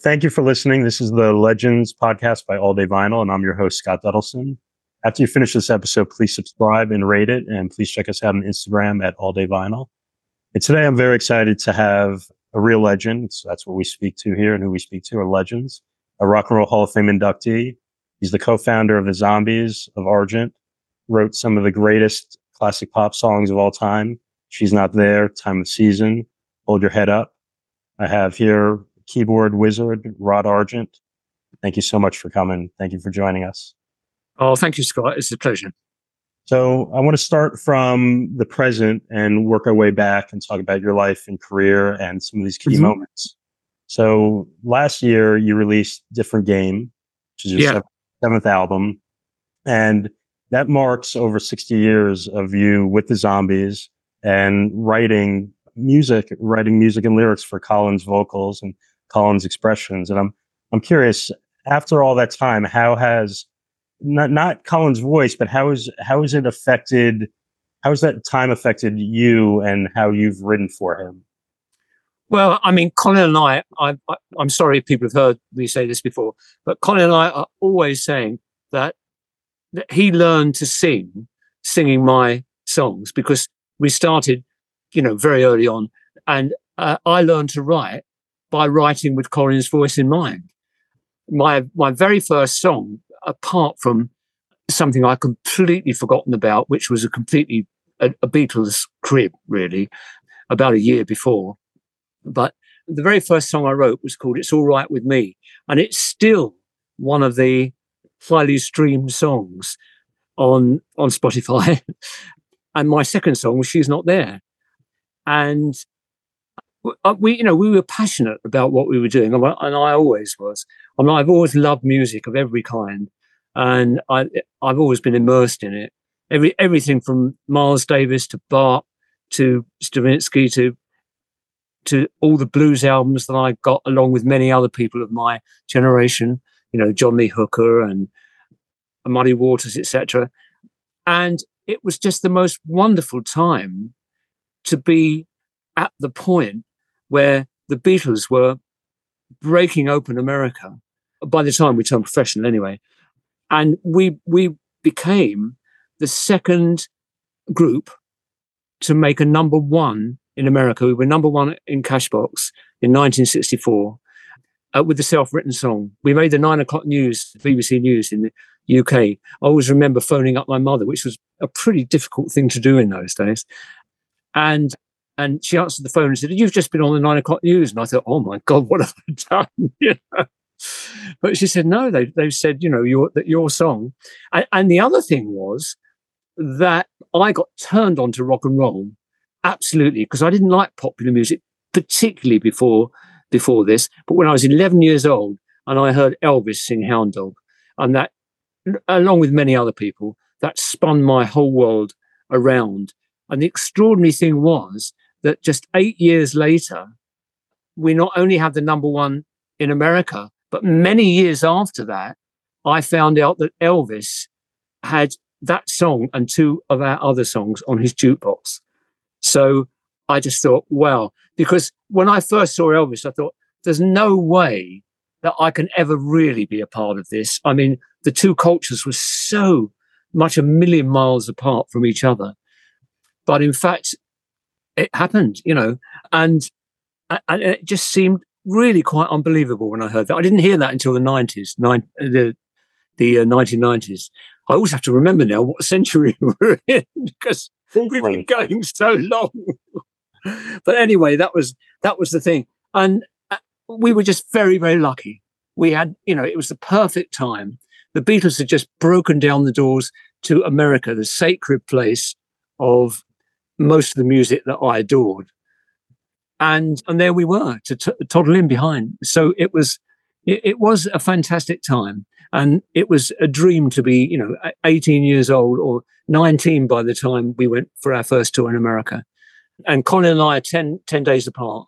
Thank you for listening. This is the Legends podcast by All Day Vinyl, and I'm your host, Scott Dudelson. After you finish this episode, please subscribe and rate it, and please check us out on Instagram at All Day Vinyl. And today I'm very excited to have a real legend. So that's what we speak to here, and who we speak to are legends. A Rock and Roll Hall of Fame inductee. He's the co-founder of the Zombies of Argent, wrote some of the greatest classic pop songs of all time. She's Not There, Time of Season, Hold Your Head Up. I have here keyboard wizard, Rod Argent. Thank you so much for coming. Thank you for joining us. Oh, thank you, Scott. It's a pleasure. So I want to start from the present and work our way back and talk about your life and career and some of these key mm-hmm. moments. So last year you released Different Game, which is your yeah. seventh, seventh album. And that marks over 60 years of you with the zombies and writing music, writing music and lyrics for Colin's vocals and Colin's expressions. And I'm I'm curious, after all that time, how has not not Colin's voice, but how is how has it affected how has that time affected you and how you've written for him? Well, I mean, Colin and I, I, am sorry if people have heard me say this before, but Colin and I are always saying that, that he learned to sing, singing my songs because we started, you know, very early on. And uh, I learned to write by writing with Colin's voice in mind. My my very first song, apart from something I completely forgotten about, which was a completely a, a Beatles crib, really, about a year before. But the very first song I wrote was called "It's All Right with Me," and it's still one of the highly streamed songs on on Spotify. and my second song was "She's Not There," and Uh, we, you know, we were passionate about what we were doing, and I always was. I mean, I've always loved music of every kind, and I, I've always been immersed in it. Every everything from Miles Davis to Bach to Stravinsky to to all the blues albums that I got, along with many other people of my generation. You know, John Lee Hooker and Muddy Waters, etc. And it was just the most wonderful time to be at the point where the Beatles were breaking open America by the time we turned professional anyway. And we we became the second group to make a number one in America. We were number one in Cashbox in 1964 uh, with the self-written song. We made the nine o'clock news, BBC News in the UK. I always remember phoning up my mother, which was a pretty difficult thing to do in those days. And and she answered the phone and said, You've just been on the nine o'clock news. And I thought, Oh my God, what have I done? But she said, No, they, they've said, you know, your, that your song. And, and the other thing was that I got turned on to rock and roll absolutely because I didn't like popular music, particularly before before this. But when I was 11 years old and I heard Elvis sing Hound Dog, and that, along with many other people, that spun my whole world around. And the extraordinary thing was that just eight years later, we not only had the number one in America, but many years after that, I found out that Elvis had that song and two of our other songs on his jukebox. So I just thought, well, because when I first saw Elvis, I thought, there's no way that I can ever really be a part of this. I mean, the two cultures were so much a million miles apart from each other. But in fact, it happened, you know, and and it just seemed really quite unbelievable when I heard that. I didn't hear that until the nineties, nine the the uh, nineteen uh, nineties. I always have to remember now what century we're in because we've been going so long. but anyway, that was that was the thing, and uh, we were just very very lucky. We had, you know, it was the perfect time. The Beatles had just broken down the doors to America, the sacred place of most of the music that I adored. And and there we were to t- toddle in behind. So it was it, it, was a fantastic time, and it was a dream to be you know 18 years old or 19 by the time we went for our first tour in America. And Colin and I are 10, 10 days apart.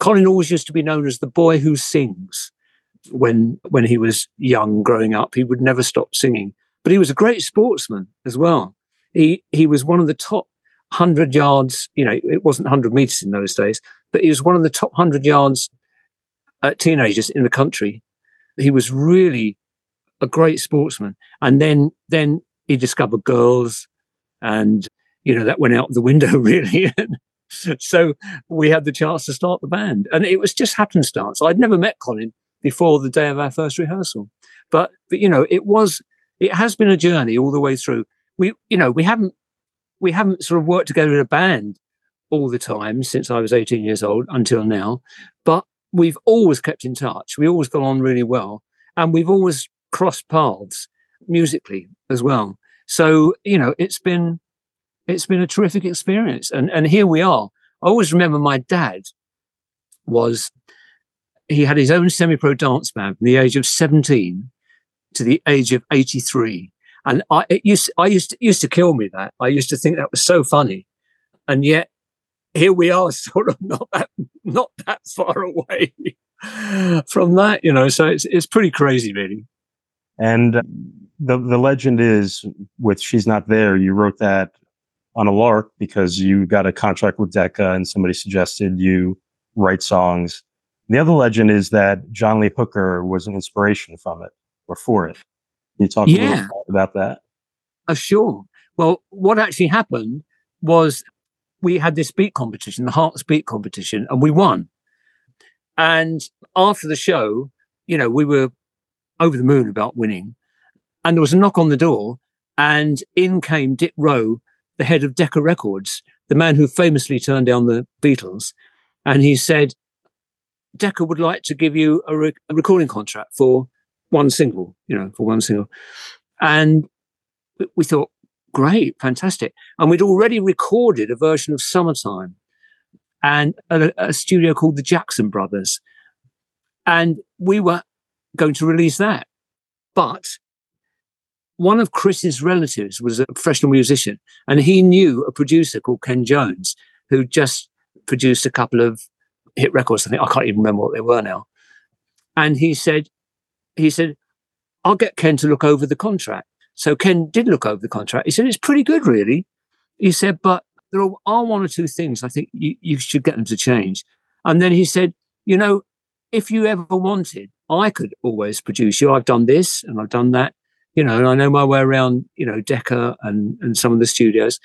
Colin always used to be known as the boy who sings. When when he was young, growing up, he would never stop singing. But he was a great sportsman as well. He he was one of the top 100 yards, you know, it wasn't 100 meters in those days, but he was one of the top 100 yards teenagers in the country. He was really a great sportsman. And then, then he discovered girls and, you know, that went out the window really. so we had the chance to start the band and it was just happenstance. I'd never met Colin before the day of our first rehearsal, but, but, you know, it was, it has been a journey all the way through. We, you know, we haven't, we haven't sort of worked together in a band all the time since I was 18 years old until now, but we've always kept in touch. We always got on really well and we've always crossed paths musically as well. So, you know, it's been, it's been a terrific experience. And, and here we are. I always remember my dad was, he had his own semi-pro dance band from the age of 17 to the age of 83. And I, it used, I used to, used to kill me that. I used to think that was so funny. And yet here we are sort of not that, not that far away from that, you know, so it's, it's pretty crazy really. And uh, the, the legend is with She's Not There, you wrote that on a lark because you got a contract with Decca and somebody suggested you write songs. The other legend is that John Lee Hooker was an inspiration from it or for it. Can you talk yeah. a little about that? Uh, sure. Well, what actually happened was we had this beat competition, the Herts Beat competition, and we won. And after the show, you know, we were over the moon about winning. And there was a knock on the door, and in came Dick Rowe, the head of Decca Records, the man who famously turned down the Beatles. And he said, Decca would like to give you a, re- a recording contract for one single, you know, for one single. And we thought, great, fantastic. And we'd already recorded a version of Summertime and a, a studio called the Jackson Brothers. And we were going to release that. But one of Chris's relatives was a professional musician, and he knew a producer called Ken Jones, who just produced a couple of hit records. I think I can't even remember what they were now. And he said, he said, I'll get Ken to look over the contract. So Ken did look over the contract. He said, it's pretty good, really. He said, but there are one or two things I think you, you should get them to change. And then he said, you know, if you ever wanted, I could always produce you. I've done this and I've done that, you know, and I know my way around, you know, Decca and, and some of the studios.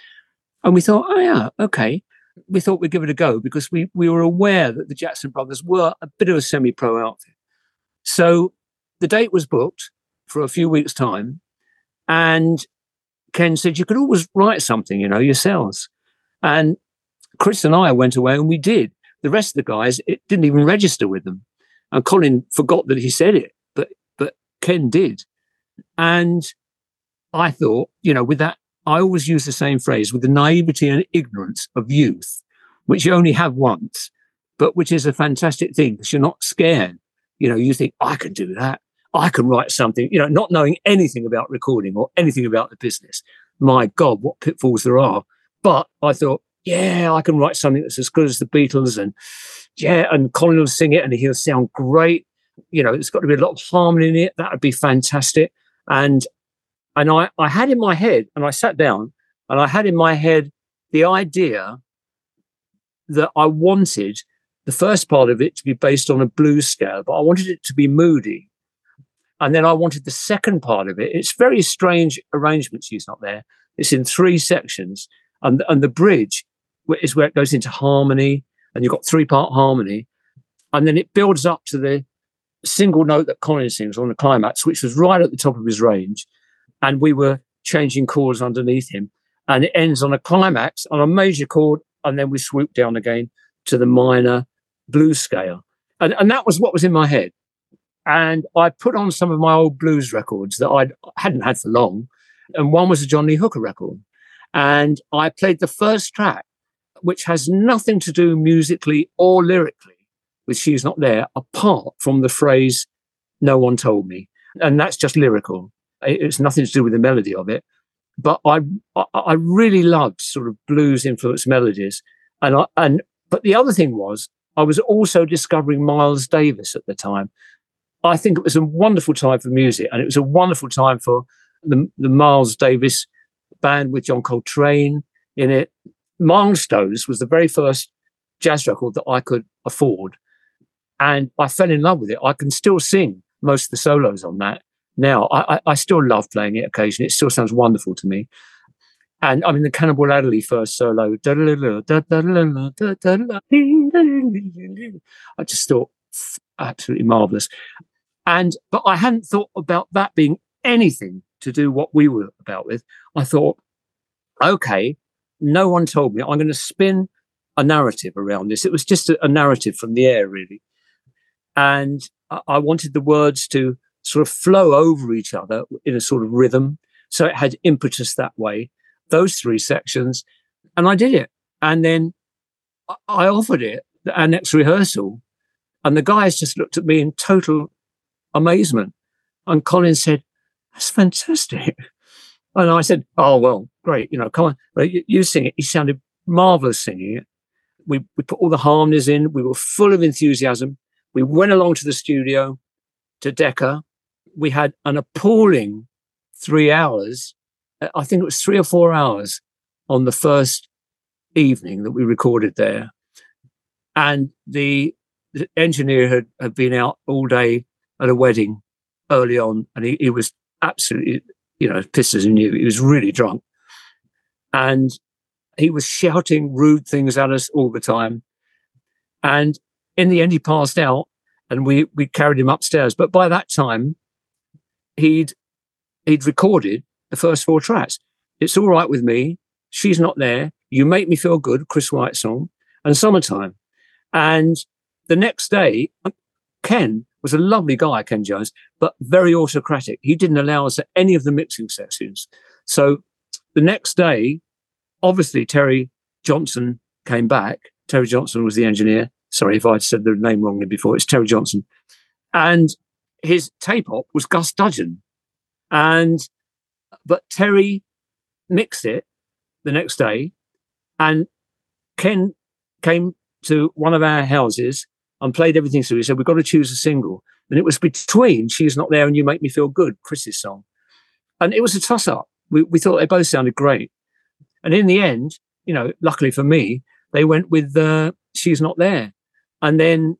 And we thought, oh, yeah, okay. We thought we'd give it a go because we, we were aware that the Jackson brothers were a bit of a semi pro outfit. So the date was booked for a few weeks' time. And Ken said, you could always write something, you know, yourselves. And Chris and I went away and we did. The rest of the guys, it didn't even register with them. And Colin forgot that he said it, but but Ken did. And I thought, you know, with that, I always use the same phrase with the naivety and ignorance of youth, which you only have once, but which is a fantastic thing because you're not scared. You know, you think, I can do that. I can write something, you know, not knowing anything about recording or anything about the business. My God, what pitfalls there are. But I thought, yeah, I can write something that's as good as the Beatles and yeah, and Colin will sing it and he'll sound great. You know, it's got to be a lot of harmony in it. That would be fantastic. And and I, I had in my head, and I sat down and I had in my head the idea that I wanted the first part of it to be based on a blues scale, but I wanted it to be moody. And then I wanted the second part of it. It's very strange arrangements She's not there. It's in three sections. And, and the bridge is where it goes into harmony and you've got three part harmony. And then it builds up to the single note that Colin sings on the climax, which was right at the top of his range. And we were changing chords underneath him. And it ends on a climax on a major chord. And then we swoop down again to the minor blues scale. And, and that was what was in my head. And I put on some of my old blues records that I hadn't had for long. And one was a John Lee Hooker record. And I played the first track which has nothing to do musically or lyrically with She's Not There, apart from the phrase, No one told me. And that's just lyrical. It's nothing to do with the melody of it. But I, I really loved sort of blues influenced melodies. And I, and, but the other thing was, I was also discovering Miles Davis at the time. I think it was a wonderful time for music and it was a wonderful time for the, the Miles Davis band with John Coltrane in it, Milestones was the very first jazz record that I could afford. and I fell in love with it. I can still sing most of the solos on that now. I, I, I still love playing it occasionally. It still sounds wonderful to me. And I mean, the Cannonball Adderley first solo, I just thought absolutely marvelous. And, but I hadn't thought about that being anything to do what we were about with. I thought, okay, no one told me I'm going to spin a narrative around this. It was just a, a narrative from the air, really. And I, I wanted the words to sort of flow over each other in a sort of rhythm. So it had impetus that way, those three sections. And I did it. And then I offered it at our next rehearsal. And the guys just looked at me in total amazement. And Colin said, That's fantastic. And I said, Oh, well, great. You know, come on, you, you sing it. He sounded marvelous singing it. We, we put all the harmonies in. We were full of enthusiasm. We went along to the studio to Decca. We had an appalling three hours. Uh, I think it was three or four hours on the first evening that we recorded there. And the, the engineer had, had been out all day at a wedding early on, and he, he was absolutely, you know, pissed as he knew. He was really drunk. And he was shouting rude things at us all the time. And in the end, he passed out and we, we carried him upstairs. But by that time, he'd, he'd recorded the first four tracks. It's all right with me. She's not there. You make me feel good. Chris White song and summertime. And the next day, Ken was a lovely guy, Ken Jones, but very autocratic. He didn't allow us at any of the mixing sessions. So the next day, obviously Terry Johnson came back. Terry Johnson was the engineer. Sorry if I said the name wrongly before. It's Terry Johnson. And his tape op was Gus Dudgeon. And, but Terry mixed it the next day. And Ken came to one of our houses and played everything through. He said, We've got to choose a single. And it was between She's Not There and You Make Me Feel Good, Chris's song. And it was a toss up. We, we thought they both sounded great. And in the end, you know, luckily for me, they went with uh, She's Not There. And then,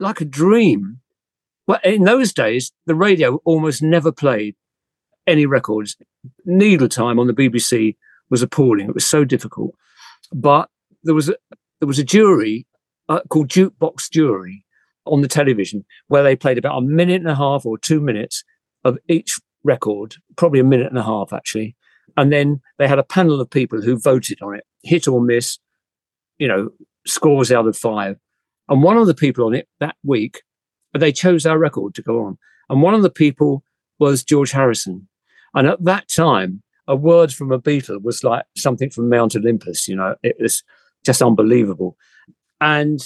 like a dream, well, in those days, the radio almost never played any records. Needle time on the BBC was appalling. It was so difficult. But there was a, there was a jury uh, called Jukebox Jury on the television where they played about a minute and a half or two minutes of each record, probably a minute and a half actually. And then they had a panel of people who voted on it, hit or miss, you know, scores out of five. And one of the people on it that week, they chose our record to go on. And one of the people was George Harrison. And at that time, a word from a Beatle was like something from Mount Olympus, you know, it was just unbelievable. And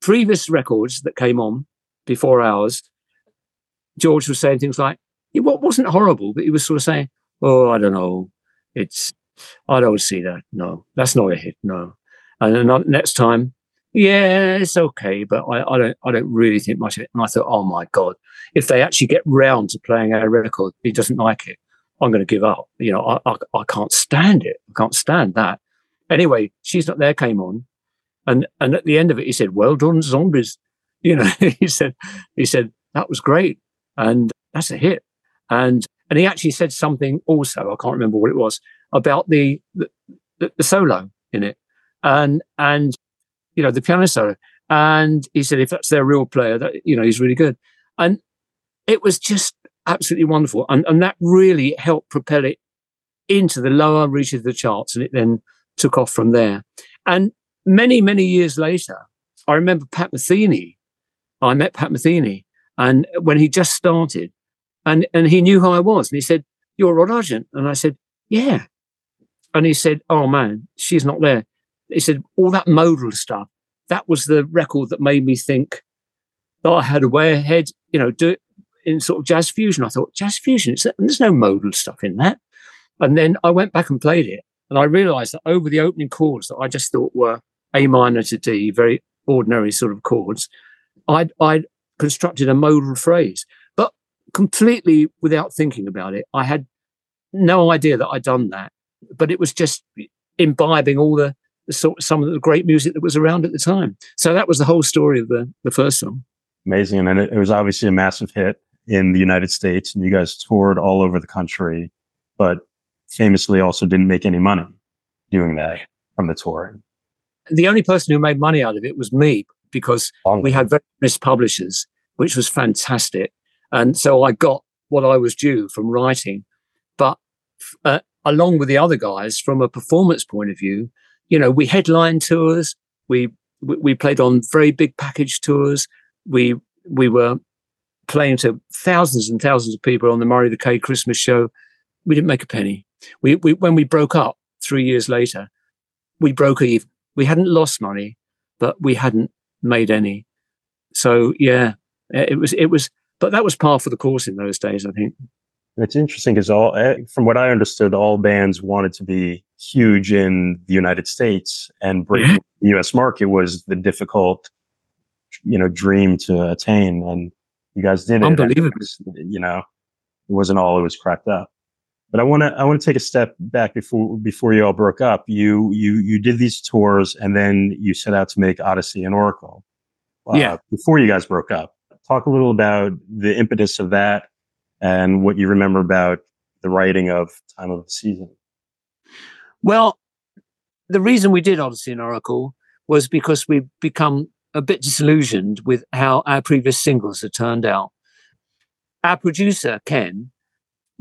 previous records that came on before ours, George was saying things like, it wasn't horrible, but he was sort of saying, oh, I don't know. It's, I don't see that. No, that's not a hit. No. And then next time, yeah, it's okay, but I, I, don't, I don't really think much of it. And I thought, oh my God, if they actually get round to playing our record, he doesn't like it. I'm going to give up. You know, I, I, I can't stand it. I can't stand that. Anyway, she's not there came on, and and at the end of it, he said, "Well done, zombies." You know, he said, he said that was great, and that's a hit. And and he actually said something also, I can't remember what it was, about the, the, the solo in it. And, and, you know, the piano solo. And he said, if that's their real player, that, you know, he's really good. And it was just absolutely wonderful. And, and that really helped propel it into the lower reaches of the charts. And it then took off from there. And many, many years later, I remember Pat Metheny. I met Pat Metheny. And when he just started, and, and he knew who I was. And he said, You're Rod Argent. And I said, Yeah. And he said, Oh man, she's not there. He said, All that modal stuff, that was the record that made me think that I had a way ahead, you know, do it in sort of jazz fusion. I thought, Jazz fusion, there's no modal stuff in that. And then I went back and played it. And I realized that over the opening chords that I just thought were A minor to D, very ordinary sort of chords, I'd, I'd constructed a modal phrase but completely without thinking about it. I had no idea that I'd done that, but it was just imbibing all the sort some of the great music that was around at the time. So that was the whole story of the, the first song. Amazing. And it, it was obviously a massive hit in the United States and you guys toured all over the country, but famously also didn't make any money doing that from the touring. The only person who made money out of it was me because we had various publishers, which was fantastic. And so I got what I was due from writing. But uh, along with the other guys, from a performance point of view, you know, we headline tours, we we played on very big package tours. We we were playing to thousands and thousands of people on the Murray the K Christmas show. We didn't make a penny. We, we when we broke up three years later, we broke even. We hadn't lost money, but we hadn't made any. So yeah, it was it was, but that was par for the course in those days, I think. It's interesting because all, eh, from what I understood, all bands wanted to be huge in the United States, and breaking the U.S. market was the difficult, you know, dream to attain. And you guys did it. Unbelievable. you know, it wasn't all it was cracked up. But I want to I want to take a step back before before you all broke up. You you you did these tours, and then you set out to make Odyssey and Oracle. Uh, yeah. Before you guys broke up, talk a little about the impetus of that and what you remember about the writing of Time of the Season. Well, the reason we did Odyssey and Oracle was because we've become a bit disillusioned with how our previous singles had turned out. Our producer, Ken,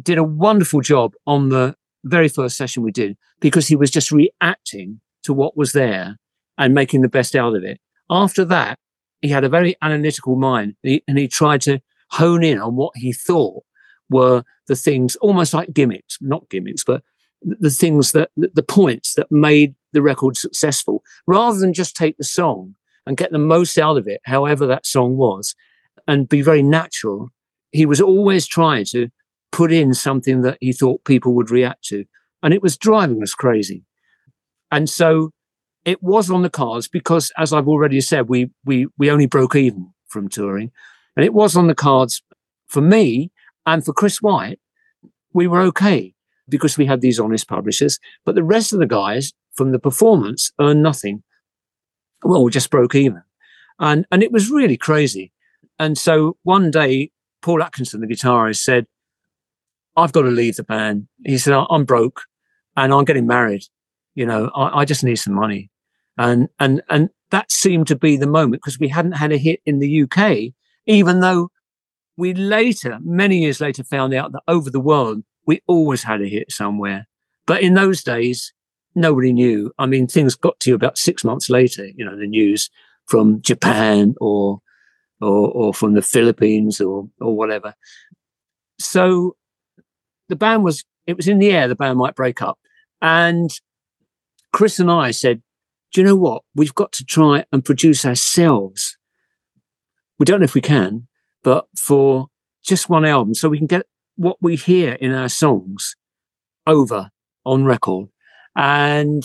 did a wonderful job on the very first session we did because he was just reacting to what was there and making the best out of it. After that, he had a very analytical mind and he tried to hone in on what he thought were the things almost like gimmicks, not gimmicks, but the things that the points that made the record successful rather than just take the song and get the most out of it, however that song was, and be very natural. He was always trying to put in something that he thought people would react to. And it was driving us crazy. And so it was on the cards because, as I've already said, we we we only broke even from touring. And it was on the cards for me and for Chris White, we were okay because we had these honest publishers. But the rest of the guys from the performance earned nothing. Well, we just broke even. And, and it was really crazy. And so one day, Paul Atkinson, the guitarist, said, I've got to leave the band. He said, I'm broke and I'm getting married. You know, I, I just need some money. And, and, and that seemed to be the moment because we hadn't had a hit in the UK, even though we later, many years later, found out that over the world, we always had a hit somewhere. But in those days, nobody knew. I mean, things got to you about six months later, you know, the news from Japan or, or, or from the Philippines or, or whatever. So the band was, it was in the air, the band might break up. And Chris and I said, do you know what? We've got to try and produce ourselves. We don't know if we can, but for just one album, so we can get what we hear in our songs over on record. And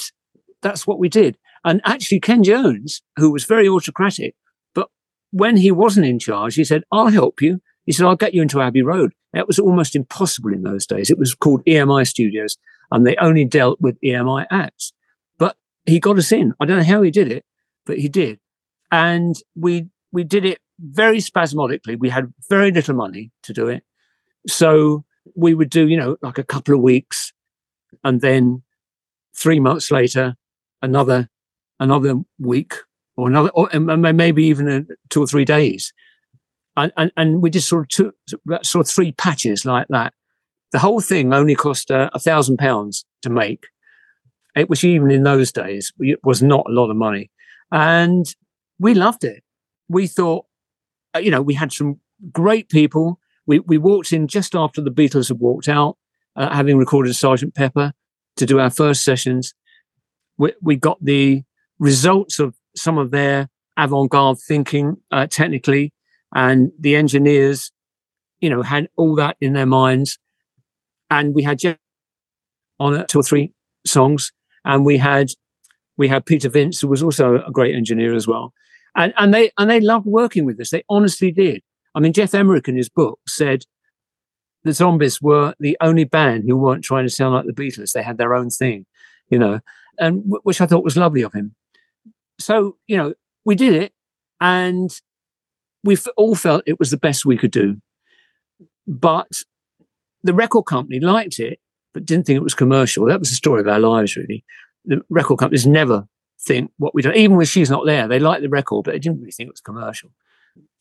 that's what we did. And actually, Ken Jones, who was very autocratic, but when he wasn't in charge, he said, I'll help you. He said, I'll get you into Abbey Road. That was almost impossible in those days. It was called EMI Studios, and they only dealt with EMI acts. But he got us in. I don't know how he did it, but he did. And we we did it very spasmodically. We had very little money to do it. So we would do, you know, like a couple of weeks and then three months later, another, another week or another, or maybe even two or three days. And, and, and we just sort of took sort of three patches like that. The whole thing only cost uh, a thousand pounds to make. It was even in those days, it was not a lot of money. And we loved it. We thought, uh, you know, we had some great people. We, we walked in just after the Beatles had walked out, uh, having recorded Sergeant Pepper to do our first sessions. We, we got the results of some of their avant-garde thinking uh, technically, and the engineers, you know, had all that in their minds. And we had Geoff on two or three songs, and we had we had Peter Vince, who was also a great engineer as well and and they and they loved working with us. They honestly did. I mean, Geoff Emerick in his book said the Zombies were the only band who weren't trying to sound like the Beatles. They had their own thing, you know. and which I thought was lovely of him. So you know, we did it, and we all felt it was the best we could do. But the record company liked it, but didn't think it was commercial. That was the story of our lives, really. The record companies never think what we do, even when she's not there. They like the record, but they didn't really think it was commercial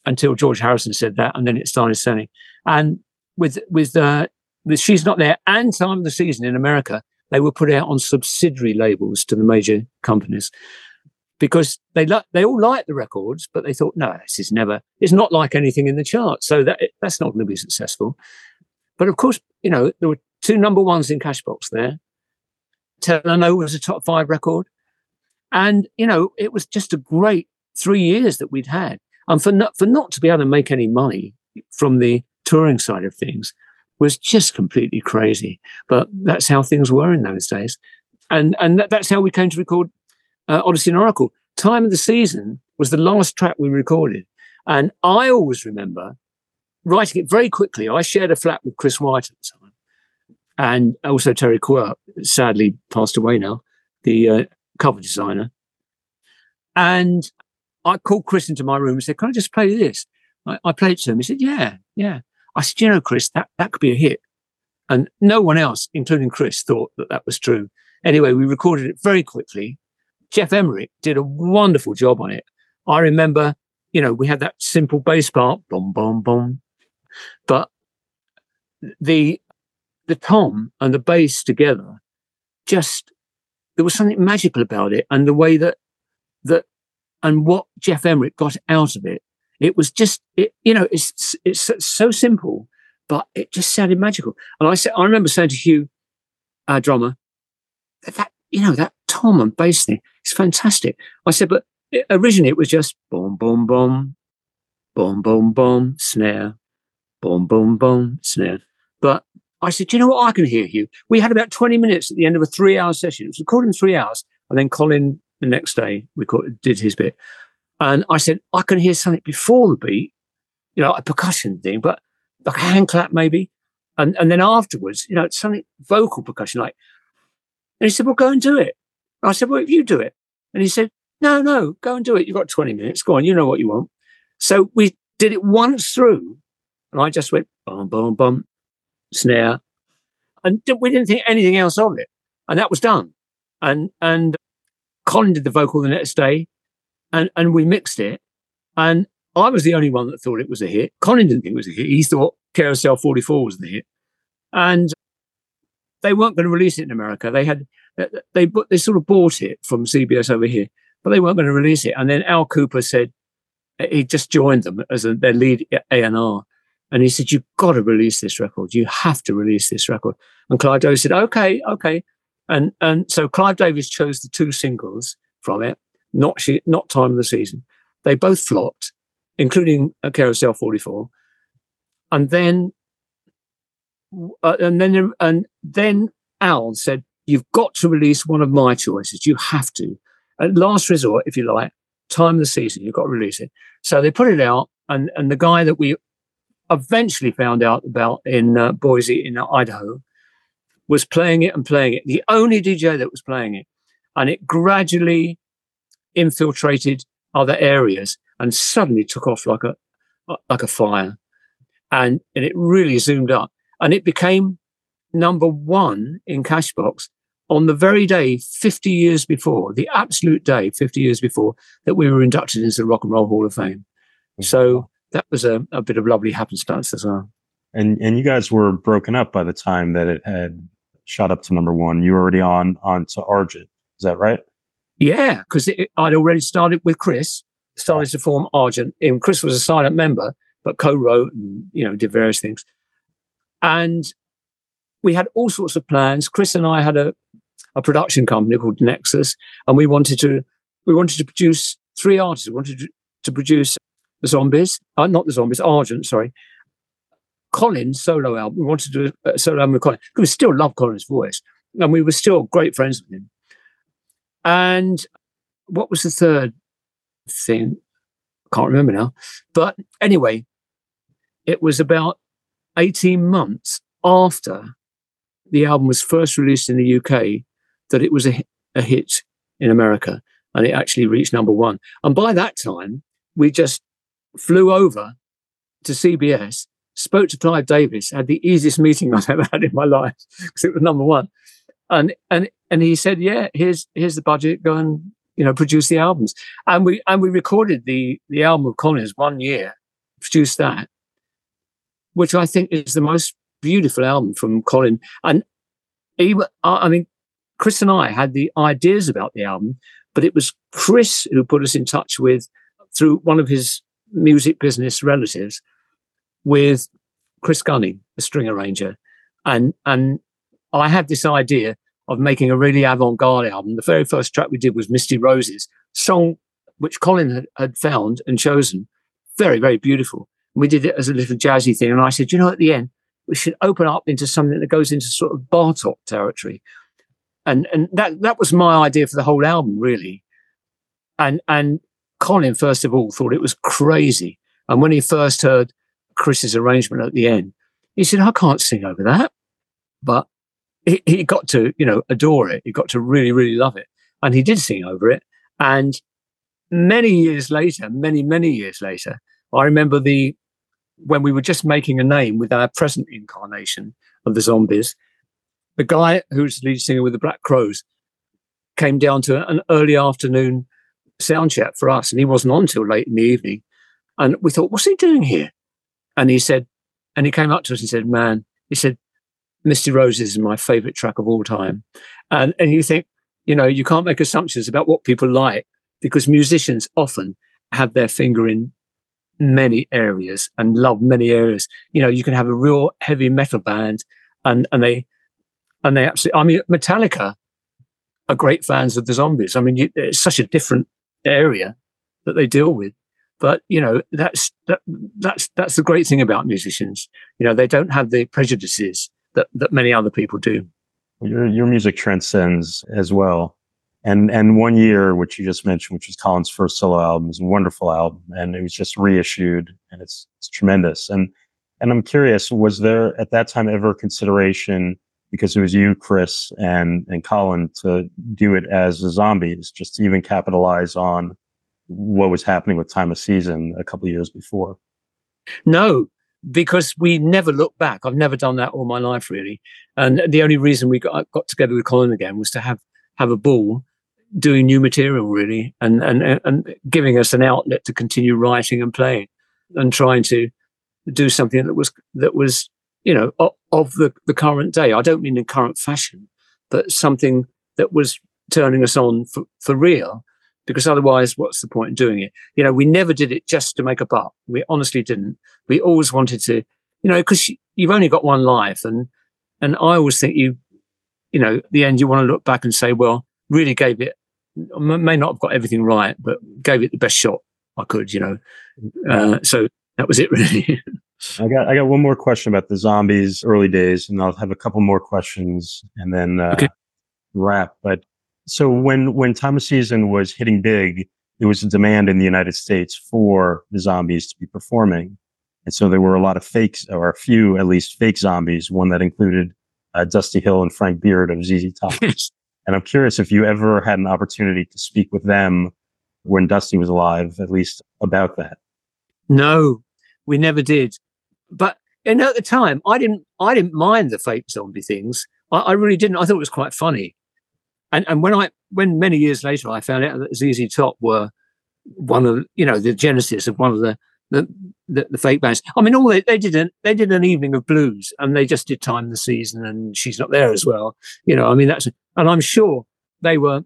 until George Harrison said that, and then it started selling. And with with uh, with she's not there and time of the season in America, they were put out on subsidiary labels to the major companies because they like they all liked the records, but they thought, no, this is never, it's not like anything in the chart, so that that's not going to be successful. But of course, you know, there were two number ones in Cashbox there. Tell Her No was a top five record, and you know, it was just a great three years that we'd had, and for not for not to be able to make any money from the touring side of things was just completely crazy. But that's how things were in those days, and and that, that's how we came to record uh, Odyssey and Oracle. Time of the Season was the last track we recorded. And I always remember writing it very quickly. I shared a flat with Chris White at the time and also Terry Quirk, sadly passed away now, the uh, cover designer. And I called Chris into my room and said, Can I just play this? I, I played it to him. He said, Yeah, yeah. I said, You know, Chris, that, that could be a hit. And no one else, including Chris, thought that that was true. Anyway, we recorded it very quickly Geoff Emerick did a wonderful job on it. I remember, you know, we had that simple bass part, boom, boom, boom, but the the tom and the bass together, just there was something magical about it, and the way that that and what Geoff Emerick got out of it, it was just it, you know, it's it's so simple, but it just sounded magical. And I said, I remember saying to Hugh, our drummer, that, that you know that tom and bass thing it's fantastic. I said, but originally it was just boom, boom, boom, boom, boom, boom, snare, boom, boom, boom, snare. But I said, you know what? I can hear you. We had about 20 minutes at the end of a three hour session. It was recorded in three hours. And then Colin, the next day, recorded, did his bit. And I said, I can hear something before the beat, you know, a percussion thing, but like a hand clap maybe. And, and then afterwards, you know, it's something vocal percussion, like, and he said, well, go and do it. I said, well, if you do it. And he said, no, no, go and do it. You've got 20 minutes. Go on. You know what you want. So we did it once through. And I just went, boom, boom, boom, snare. And we didn't think anything else of it. And that was done. And, and Colin did the vocal the next day and, and we mixed it. And I was the only one that thought it was a hit. Colin didn't think it was a hit. He thought Carousel 44 was the hit. And they weren't going to release it in America. They had they they sort of bought it from CBS over here, but they weren't going to release it. And then Al Kooper said he just joined them as a, their lead A and R, and he said, "You've got to release this record. You have to release this record." And Clive Davis said, "Okay, okay." And and so Clive Davis chose the two singles from it, not she, not Time of the Season. They both flopped, including Carousel 44. And then, uh, and then, and then Al said, You've got to release one of my choices. You have to. At last resort, if you like, time of the season, you've got to release it. So they put it out, and, and the guy that we eventually found out about in uh, Boise, in Idaho, was playing it and playing it. The only DJ that was playing it. And it gradually infiltrated other areas and suddenly took off like a like a fire. And, and it really zoomed up. And it became number one in Cashbox on the very day 50 years before, the absolute day 50 years before, that we were inducted into the Rock and Roll Hall of Fame. Mm-hmm. So that was a, a bit of lovely happenstance as well. And and you guys were broken up by the time that it had shot up to number one. You were already on on to Argent. Is that right? Yeah, because I'd already started with Chris, started to form Argent. And Chris was a silent member, but co-wrote and you know did various things. And we had all sorts of plans. Chris and I had a, a production company called Nexus, and we wanted to we wanted to produce three artists. We wanted to, produce the Zombies, uh, not the Zombies, Argent, sorry. Colin's solo album. We wanted to do a solo album with Colin. We still love Colin's voice, and we were still great friends with him. And what was the third thing? I can't remember now. But anyway, it was about 18 months after the album was first released in the UK that it was a a hit in America, and it actually reached number one. And by that time, we just flew over to CBS, spoke to Clive Davis, had the easiest meeting I've ever had in my life because it was number one. And and and he said, "Yeah, here's here's the budget. Go and you know produce the albums." And we and we recorded the the album of Colin's one year, produced that, which I think is the most beautiful album from Colin. And even I mean, Chris and I had the ideas about the album, but it was Chris who put us in touch with through one of his music business relatives with Chris Gunning, a string arranger. And and I had this idea of making a really avant-garde album. The very first track we did was Misty Roses, song which Colin had, had found and chosen. Very, very beautiful. We did it as a little jazzy thing. And I said, you know, at the end, we should open up into something that goes into sort of bar Bartok territory. And and that that was my idea for the whole album, really. And and Colin, first of all, thought it was crazy. And when he first heard Chris's arrangement at the end, he said, I can't sing over that. But he, he got to, you know, adore it. He got to really, really love it. And he did sing over it. And many years later, many, many years later, I remember the when we were just making a name with our present incarnation of the zombies, the guy who's the lead singer with the Black Crowes came down to an early afternoon sound check for us, and he wasn't on till late in the evening. And we thought, what's he doing here? And he said, and he came up to us and said, man, he said, Misty Roses is my favorite track of all time. And, and you think, you know, you can't make assumptions about what people like because musicians often have their finger in many areas and love many areas. You know, you can have a real heavy metal band and, and they, and they absolutely, I mean, Metallica are great fans of the zombies. I mean, you, it's such a different area that they deal with. But you know, that's that, that's that's the great thing about musicians. You know, they don't have the prejudices that that many other people do. Your your music transcends as well. And and one year, which you just mentioned, which was Colin's first solo album, is a wonderful album, and it was just reissued, and it's it's tremendous. And and I'm curious, was there at that time ever consideration because it was you, Chris, and and Colin to do it as the zombies, just to even capitalize on what was happening with Time of Season a couple years before? No, because we never look back. I've never done that all my life, really. And the only reason we got got together with Colin again was to have have a ball doing new material, really, and and and giving us an outlet to continue writing and playing and trying to do something that was that was you know, of, of the, the current day. I don't mean in current fashion, but something that was turning us on for, for real. Because otherwise, what's the point in doing it? You know, we never did it just to make a buck. We honestly didn't. We always wanted to, you know, because you've only got one life, and and I always think you, you know, the end you want to look back and say, well, really gave it. May not have got everything right, but gave it the best shot I could. You know, uh, so that was it really. I got I got one more question about the zombies early days, and I'll have a couple more questions and then uh, okay. wrap. But so when when time of season was hitting big, there was a demand in the United States for the zombies to be performing, and so there were a lot of fakes, or a few at least fake zombies. One that included uh, Dusty Hill and Frank Beard of ZZ Top. and I'm curious if you ever had an opportunity to speak with them when Dusty was alive, at least about that. No, we never did but and at the time, I didn't I didn't mind the fake zombie things. I, I, really didn't. I thought it was quite funny. And and when I when many years later I found out that ZZ Top were one of you know the genesis of one of the the, the, the fake bands. I mean, all they, they did an they did an evening of blues, and they just did time the season, and she's not there as well. You know, I mean that's and I'm sure they were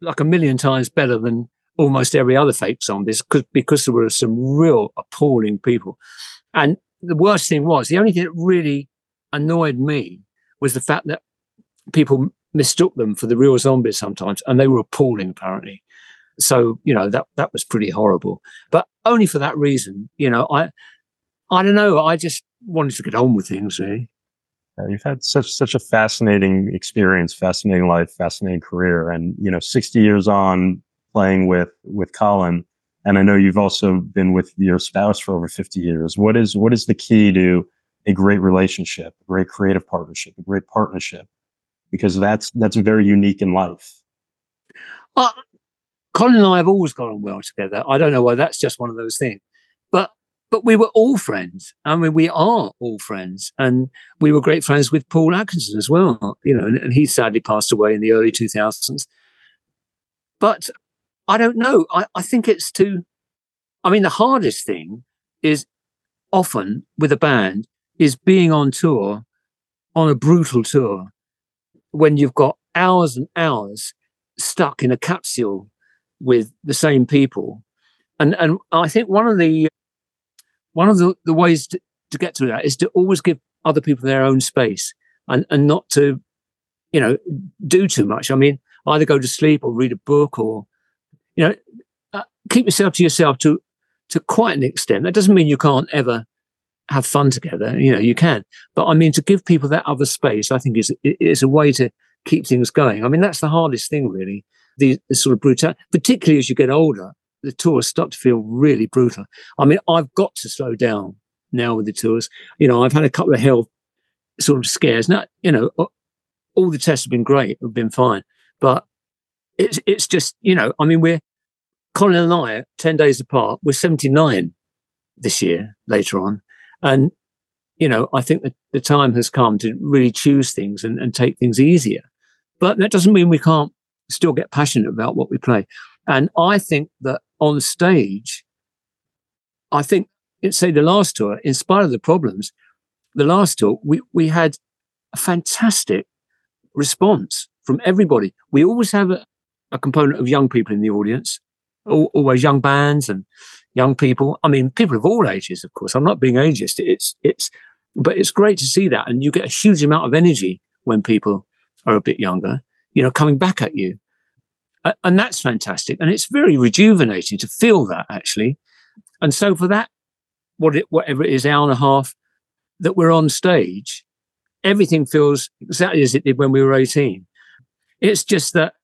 like a million times better than almost every other fake zombies because because there were some real appalling people. And the worst thing was the only thing that really annoyed me was the fact that people mistook them for the real zombies sometimes, and they were appalling apparently. So you know that that was pretty horrible. But only for that reason, you know, I I don't know. I just wanted to get on with things. Really. Uh, you've had such such a fascinating experience, fascinating life, fascinating career, and you know, sixty years on playing with with Colin and I know you've also been with your spouse for over 50 years. What is what is the key to a great relationship, a great creative partnership, a great partnership? Because that's that's very unique in life. Uh, Colin and I have always got on well together. I don't know why that's just one of those things, but we were all friends. I mean, we are all friends, and we were great friends with Paul Atkinson as well. You know, and, and he sadly passed away in the early two thousands. But I don't know. I, I think it's too. I mean, the hardest thing is often with a band is being on tour, on a brutal tour, when you've got hours and hours stuck in a capsule with the same people. And and I think one of the one of the, the ways to, to get to that is to always give other people their own space and, and not to, you know, do too much. I mean, either go to sleep or read a book or, you know, uh, keep yourself to yourself to to quite an extent. That doesn't mean you can't ever have fun together. You know, you can, but I mean, to give people that other space, I think is is a way to keep things going. I mean, that's the hardest thing, really. The, the sort of brutal, particularly as you get older, the tours start to feel really brutal. I mean, I've got to slow down now with the tours. You know, I've had a couple of health sort of scares. Now, you know, all the tests have been great, have been fine, but it's it's just you know, I mean, we're Colin and I, are 10 days apart, we're 79 this year later on. And, you know, I think that the time has come to really choose things and, and take things easier. But that doesn't mean we can't still get passionate about what we play. And I think that on stage, I think, say the last tour, in spite of the problems, the last tour, we, we had a fantastic response from everybody. We always have a, a component of young people in the audience always young bands and young people. I mean, people of all ages, of course. I'm not being ageist. It's it's, but it's great to see that, and you get a huge amount of energy when people are a bit younger. You know, coming back at you, and that's fantastic, and it's very rejuvenating to feel that actually. And so for that, what it whatever it is, hour and a half that we're on stage, everything feels exactly as it did when we were 18. It's just that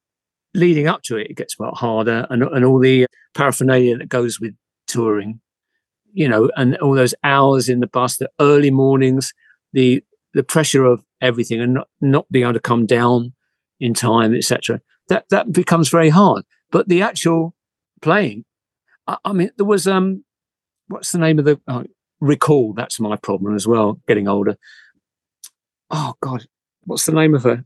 leading up to it, it gets a lot harder, and and all the paraphernalia that goes with touring, you know, and all those hours in the bus, the early mornings, the the pressure of everything, and not, not being able to come down in time, etc. That that becomes very hard. But the actual playing, I, I mean, there was um, what's the name of the oh, recall? That's my problem as well. Getting older. Oh God, what's the name of her?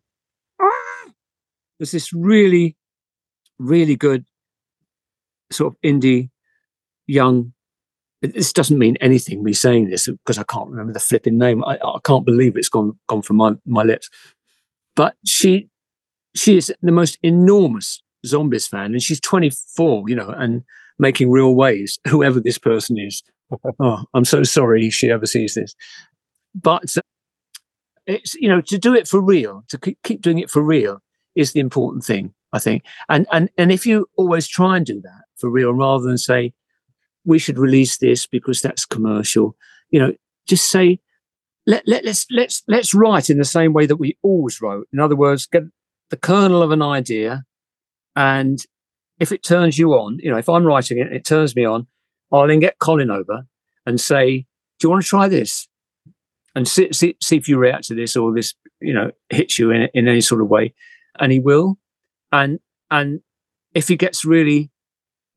there's this really, really good sort of indie young. This doesn't mean anything. Me saying this because I can't remember the flipping name. I, I can't believe it's gone gone from my my lips. But she she is the most enormous zombies fan, and she's 24. You know, and making real waves. Whoever this person is. oh, I'm so sorry she ever sees this. But uh, it's you know to do it for real, to keep doing it for real, is the important thing, I think. And and and if you always try and do that for real, rather than say we should release this because that's commercial, you know, just say let, let let's let's let's write in the same way that we always wrote. In other words, get the kernel of an idea, and if it turns you on, you know, if I'm writing it, it turns me on. I'll then get Colin over and say, "Do you want to try this?" And see, see, see if you react to this or this, you know, hits you in, in any sort of way and he will. And and if he gets really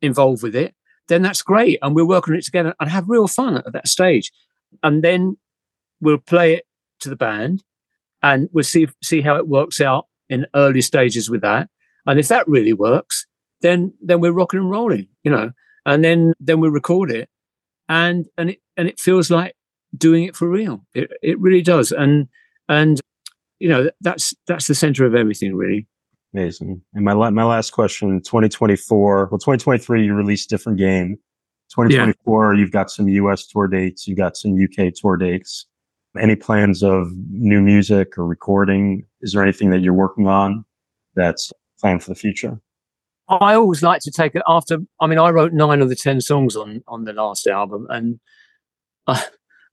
involved with it, then that's great. And we'll work on it together and have real fun at that stage. And then we'll play it to the band and we'll see see how it works out in early stages with that. And if that really works, then then we're rocking and rolling, you know. And then then we record it and and it and it feels like doing it for real. It it really does. And and you know that's that's the center of everything really amazing and my my last question 2024 well 2023 you released different game 2024 yeah. you've got some us tour dates You've got some uk tour dates any plans of new music or recording is there anything that you're working on that's planned for the future i always like to take it after i mean i wrote nine of the ten songs on on the last album and I,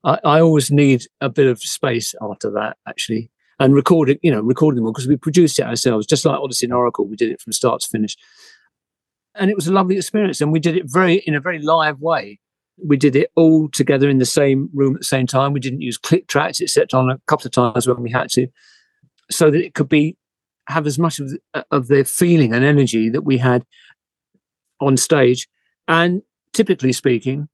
I, I always need a bit of space after that actually and recording, you know, recording them because we produced it ourselves, just like Odessey and Oracle. We did it from start to finish. And it was a lovely experience. And we did it very in a very live way. We did it all together in the same room at the same time. We didn't use click tracks, except on a couple of times when we had to, so that it could be have as much of the, of the feeling and energy that we had on stage. And typically speaking,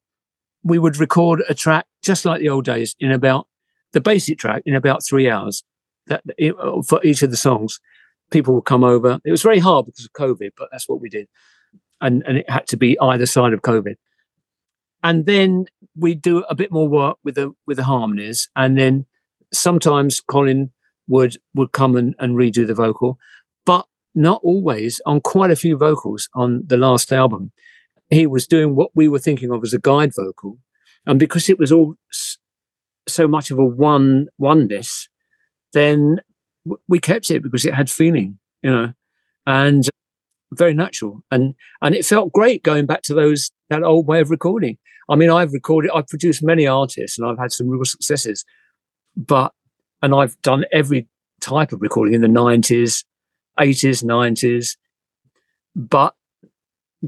we would record a track just like the old days in about the basic track in about three hours that for each of the songs. People would come over. It was very hard because of covid but that's what we did. And and it had to be either side of covid. And then we do a bit more work with the with the harmonies. And then sometimes colin would would come and, and redo the vocal. But not always on quite a few vocals on the last album he was doing what we were thinking of as a guide vocal. And because it was all so much of a one oneness then we kept it because it had feeling you know and very natural. And and it felt great going back to those that old way of recording. I mean i've recorded i've produced many artists and i've had some real successes but and i've done every type of recording in the 90s 80s 90s but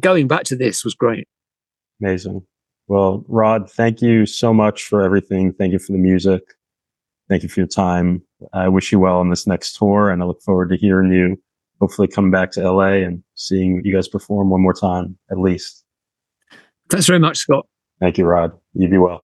going back to this was great amazing well rod thank you so much for everything thank you for the music thank you for your time i wish you well on this next tour and i look forward to hearing you hopefully coming back to LA and seeing you guys perform one more time at least. Thanks very much, Scott. Thank you, Rod. You be well.